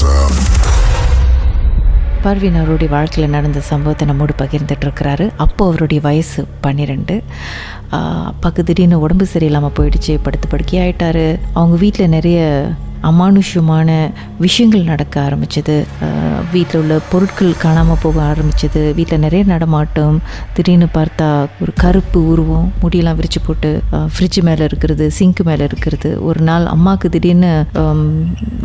FM. Parveen அவருடைய வாழ்க்கையில் நடந்த சம்பவத்தை நம்மோடு பகிர்ந்துட்டு இருக்கிறாரு அப்போ அவருடைய வயசு பன்னிரெண்டு அப்பாவுக்கு திடீர்னு உடம்பு சரியில்லாமல் போயிடுச்சு படுத்து படுக்கையாயிட்டாரு அவங்க வீட்டில் நிறைய அமானுஷ்யமான விஷயங்கள் நடக்க ஆரம்பிச்சது. வீட்டில் உள்ள பொருட்கள் காணாமல் போக ஆரம்பிச்சது. வீட்டில் நிறைய நடமாட்டம். திடீர்னு பார்த்தா ஒரு கருப்பு உருவம் முடியெல்லாம் விரிச்சு போட்டு ஃப்ரிட்ஜ் மேலே இருக்கிறது சிங்க் மேலே இருக்கிறது. ஒரு நாள் அம்மாவுக்கு திடீர்னு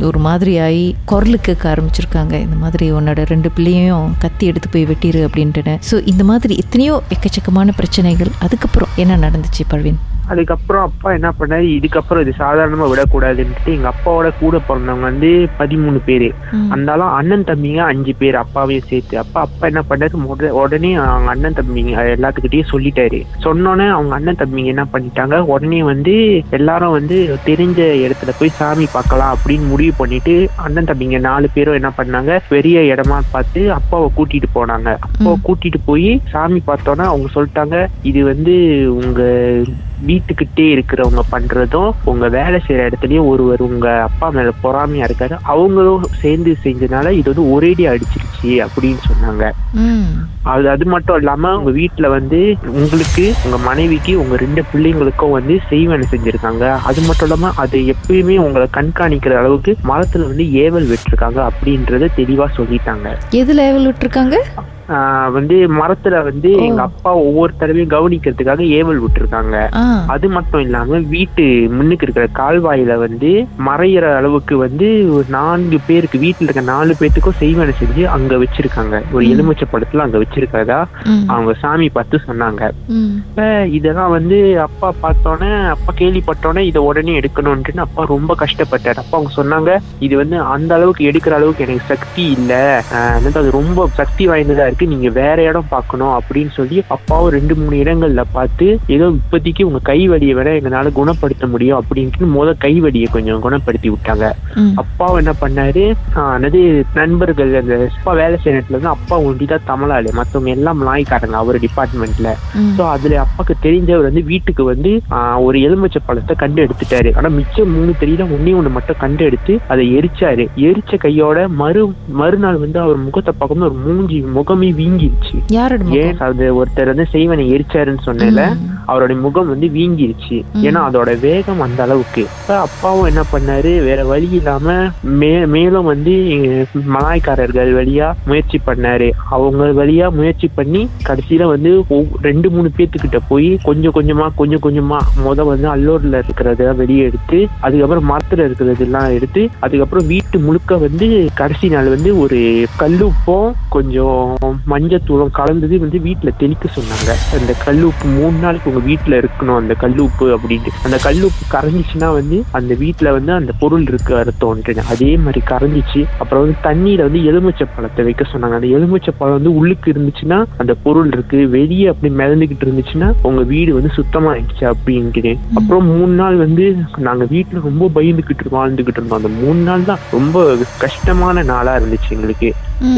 ஒரு மாதிரி ஆகி குரலு கேட்க ஆரம்பிச்சிருக்காங்க. இந்த மாதிரி உன்னோட ரெண்டு பிள்ளையும் கத்தி எடுத்து போய் வெட்டிடு அப்படின்ட்டுன்னு. ஸோ இந்த மாதிரி எத்தனையோ எக்கச்சக்கமான பிரச்சனைகள். அதுக்கப்புறம் என்ன நடந்துச்சு பர்வீன் அதுக்கப்புறம் அப்பா என்ன பண்ணாரு? இதுக்கப்புறம் இது சாதாரணமா விடக்கூடாதுன்ட்டு எங்க அப்பாவோட கூட பிறந்தவங்க வந்து பதிமூணு பேரு. அந்தாலும் அண்ணன் தம்பிங்க அஞ்சு பேர் அப்பாவையும் சேர்த்து. அப்பா அப்பா என்ன பண்ணாரு? உடனே அவங்க அண்ணன் தம்பிங்க எல்லாத்துக்கிட்டயும் சொல்லிட்டாரு. சொன்னோன்னே அவங்க அண்ணன் தம்பிங்க என்ன பண்ணிட்டாங்க? உடனே வந்து எல்லாரும் வந்து தெரிஞ்ச இடத்துல போய் சாமி பார்க்கலாம் அப்படின்னு முடிவு பண்ணிட்டு அண்ணன் தம்பிங்க நாலு பேரும் என்ன பண்ணாங்க? பெரிய இடமா பார்த்து அப்பாவை கூட்டிட்டு போனாங்க. அப்பாவை கூட்டிட்டு போய் சாமி பார்த்தோன்னா அவங்க சொல்லிட்டாங்க இது வந்து உங்க வீட்டுக்கிட்டே இருக்கிறவங்க பண்றதும் உங்க வேலை செய்யற இடத்துலயும் ஒருவர் உங்க அப்பா மேல பொறாமையா இருக்காரு அவங்களும் சேர்ந்து செஞ்சனால இது வந்து ஒரேடி அடிச்சிருச்சு அப்படின்னு சொன்னாங்க. அது அது மட்டும் இல்லாம உங்க வீட்டுல வந்து உங்களுக்கு உங்க மனைவிக்கு உங்க ரெண்டு பிள்ளைங்களுக்கும் வந்து செய்வனை செஞ்சிருக்காங்க. அது மட்டும் இல்லாம அது எப்பயுமே உங்களை கண்காணிக்கிற அளவுக்கு மரத்துல வந்து ஏவல் விட்டுருக்காங்க அப்படின்றத தெளிவா சொல்லிட்டாங்க. எது லேவல் விட்டுருக்காங்க? வந்து மரத்துல வந்து. எங்க அப்பா ஒவ்வொரு தடவையும் கவனிக்கிறதுக்காக ஏவல் விட்டுருக்காங்க. அது மட்டும் இல்லாம வீட்டு முன்னுக்கு இருக்கிற கால்வாயில வந்து மறையிற அளவுக்கு வந்து ஒரு நான்கு பேருக்கு வீட்டுல இருக்க நாலு பேத்துக்கும் செய்வனை செஞ்சு அங்க வச்சிருக்காங்க. ஒரு. எலுமிச்சை படத்துல அங்க வச்சிருக்கிறதா அவங்க சாமி பார்த்து சொன்னாங்க. இப்ப இதெல்லாம் வந்து அப்பா பார்த்தோன்னே அப்பா கேள்விப்பட்டோன்னே இதை உடனே எடுக்கணும்ட்டு அப்பா ரொம்ப கஷ்டப்பட்டாரு. அப்பா அவங்க சொன்னாங்க இது வந்து அந்த அளவுக்கு எடுக்கிற அளவுக்கு எனக்கு சக்தி இல்ல. அது ரொம்ப சக்தி வாய்ந்ததா இருக்கு. நீங்க வேற இடம் பார்க்கணும் அப்படின்னு சொல்லி அப்பாவும் ரெண்டு மூணு இடங்கள்ல பார்த்து ஏதோ இப்போதைக்கு உங்க கை வலியை விட எங்களால குணப்படுத்த முடியும் அப்படின்ட்டு முத கை வலியை கொஞ்சம் குணப்படுத்தி விட்டாங்க. அப்பாவும் என்ன பண்ணாரு? அதாவது நண்பர்கள் அந்த அப்பா வேலை செய்யற இடத்துல வந்து அப்பா ஒண்டிதான் தமிழாளு. மத்தவங்க எல்லாம் மலாய்க்காரங்க அவர் டிபார்ட்மெண்ட்ல சோ அதுல அப்பாக்கு தெரிஞ்சவர் வந்து வீட்டுக்கு வந்து ஒரு எலுமிச்சை பழத்தை கண்டு எடுத்துட்டாரு ஆனா மிச்சம் மூணு தெரியல ஒன்னே ஒண்ணு மட்டும் கண்டு எடுத்து அதை எரிச்சாரு. எரிச்ச கையோட மறு மறுநாள் வந்து அவர் முகத்தை பார்க்கும்போது ஒரு மூஞ்சி முகமே வீங்கிருச்சு யாரோட ஏன்? அது ஒருத்தர் வந்து செய்வனை எரிச்சாருன்னு சொன்னேன்ல ம். அவருடைய முகம் வந்து வீங்கிருச்சு. ஏன்னா அதோட வேகம் அந்த அளவுக்கு இப்ப அப்பாவும் என்ன பண்ணாரு வேற வழி இல்லாம மே மேலும் வந்து மலாய்க்காரர்கள் வழியா முயற்சி பண்ணாரு அவங்க வழியா முயற்சி பண்ணி கடைசியில வந்து ரெண்டு மூணு பேத்துக்கிட்ட போய் கொஞ்சம் கொஞ்சமா கொஞ்சம் கொஞ்சமா முத வந்து அல்லூர்ல இருக்கிறத வெளியே எடுத்து அதுக்கப்புறம் மரத்துல இருக்கிறது எல்லாம் எடுத்து அதுக்கப்புறம் வீட்டு முழுக்க வந்து கடைசி நாள் வந்து ஒரு கல்லுப்பும் கொஞ்சம் மஞ்சத்தூளும் கலந்தது வந்து வீட்டுல தெளிக்க சொன்னாங்க. அந்த கல்லுப்பு மூணு நாளைக்கு உங்க வீட்டுல இருக்கணும் அந்த கல்லுப்பு அப்படின்ட்டு. அந்த கல்லுப்பு கரைஞ்சிச்சுன்னா வந்து அந்த வீட்டுல வந்து அந்த பொருள் இருக்கு அர்த்தம்ன்ட்டு அதே மாதிரி கரைஞ்சிச்சு. அப்புறம் வந்து தண்ணியில வந்து எலுமிச்சை பழத்தை வைக்க சொன்னாங்க. அந்த எலுமிச்சை பழம் வந்து உள்ளுக்கு இருந்துச்சுன்னா அந்த பொருள் இருக்கு. வெளியே அப்படி மிதந்துகிட்டு இருந்துச்சுன்னா உங்க வீடு வந்து சுத்தமா ஆயிடுச்சு அப்படின்ட்டு அப்புறம் மூணு நாள் வந்து நாங்க வீட்டுல ரொம்ப பயந்துகிட்டு வாழ்ந்துகிட்டு இருந்தோம். அந்த மூணு நாள் தான் ரொம்ப கஷ்டமான நாளா இருந்துச்சு எங்களுக்கு.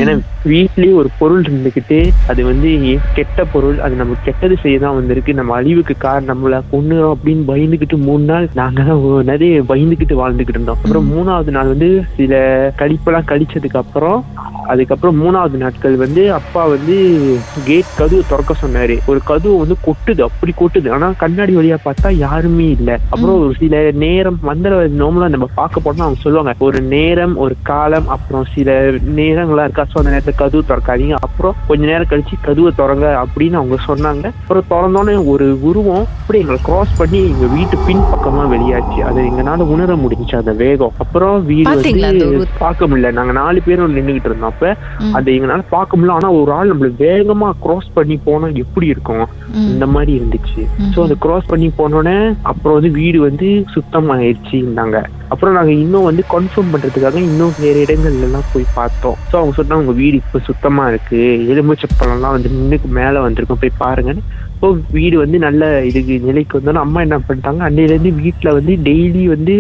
ஏன்னா வீட்லயே ஒரு பொருள் இருந்துகிட்டு அது வந்து கெட்ட பொருள் அது நம்ம கெட்டது செய்ய தான் வந்திருக்கு. நம்ம அழிவுக்கு காரணம் நம்மள கொன்னுறோம் அப்படின்னு பயந்துகிட்டு மூணு நாள் நாங்க தான் நிறைய பயந்துகிட்டு வாழ்ந்துகிட்டு இருந்தோம். அப்புறம் மூணாவது நாள் வந்து சில கழிப்பெல்லாம் கழிச்சதுக்கு அப்புறம் அதுக்கப்புறம் மூணாவது நாட்கள் வந்து அப்பா வந்து கேட் கதவு திறக்க சொன்னாரு. ஒரு கதவு வந்து கொட்டுது அப்படி கொட்டுது. ஆனா கண்ணாடி வழியா பார்த்தா யாருமே இல்ல. அப்புறம் ஒரு சில நேரம் மந்திர நோம்பலாம் நம்ம பார்க்க போனா அவங்க சொல்லுவாங்க ஒரு நேரம் ஒரு காலம் அப்புறம் சில நேரங்களா இருக்கா? ஸோ அந்த நேரத்துல கதவு திறக்காதீங்க. அப்புறம் கொஞ்ச நேரம் கழிச்சு கதவை திறங்க அப்படின்னு அவங்க சொன்னாங்க. அப்புறம் திறந்தோன்னே ஒரு உருவம் அப்படி எங்களை கிராஸ் பண்ணி எங்க வீட்டு பின் பக்கமா வெளியாச்சு. அதை எங்களால உணர முடிஞ்சுச்சு அந்த வேகம். அப்புறம் வீடு வந்து? பார்க்க முடியல. நாங்க நாலு பேரும் நின்றுகிட்டு இருந்தோம். அப்ப. அதை எங்களால பார்க்க முடியல. ஆனா ஒரு ஆள் நம்மள வேகமா கிராஸ் பண்ணி போனா எப்படி இருக்கும். இந்த மாதிரி இருந்துச்சு. சோ அந்த கிராஸ் பண்ணி போனோடனே அப்புறம் வந்து வீடு வந்து சுத்தமாயிருச்சுன்னாங்க. அப்புறம் நாங்க இன்னும் வந்து கன்ஃபார்ம் பண்றதுக்காக இன்னும் வேற இடங்கள்ல எல்லாம் போய் பார்த்தோம். சோ அவங்க சொன்னாங்க உங்க வீடு இப்ப சுத்தமா இருக்கு. எலுமிச்சை பழம்லாம் வந்து நின்னுக்கு மேல வந்திருக்கும். போய் பாருங்கன்னு இப்போ வீடு வந்து நல்ல இதுக்கு நிலைக்கு வந்தோன்னா அம்மா என்ன பண்ணிட்டாங்க? அன்னையில இருந்து வீட்டுல வந்து டெய்லி வந்து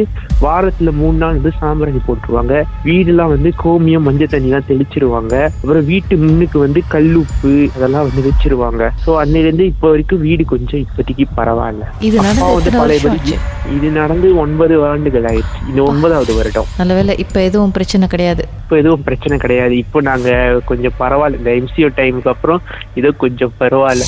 வாரத்துல மூணு நாள் வந்து சாம்பிராணி போட்டுருவாங்க. வீடுலாம் வந்து கோமியம் மஞ்சள் தண்ணி எல்லாம் தெளிச்சிருவாங்க. அப்புறம் வீட்டு முன்னுக்கு வந்து கல்லுப்பு அதெல்லாம் வந்து வச்சிருவாங்க. சோ அன்னையில இருந்து இப்போ வரைக்கும் வீடு கொஞ்சம் இப்போதைக்கு பரவாயில்ல. இது அப்பா வந்து எத்தனை பழைய வருஷம் படி ஆச்சு? இது நடந்து ஒன்பது ஆண்டுகள் ஆயிடுச்சு. இது ஒன்பதாவது வருடம். நல்ல வேளை இப்போ எதுவும் பிரச்சனை கிடையாது. இப்போ எதுவும் பிரச்சனை கிடையாது. இப்போ நாங்க கொஞ்சம் பரவாயில்ல. இந்த எம்சிஓ டைமுக்கு அப்புறம் இது கொஞ்சம் பரவாயில்ல.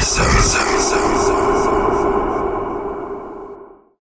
Some, some, some.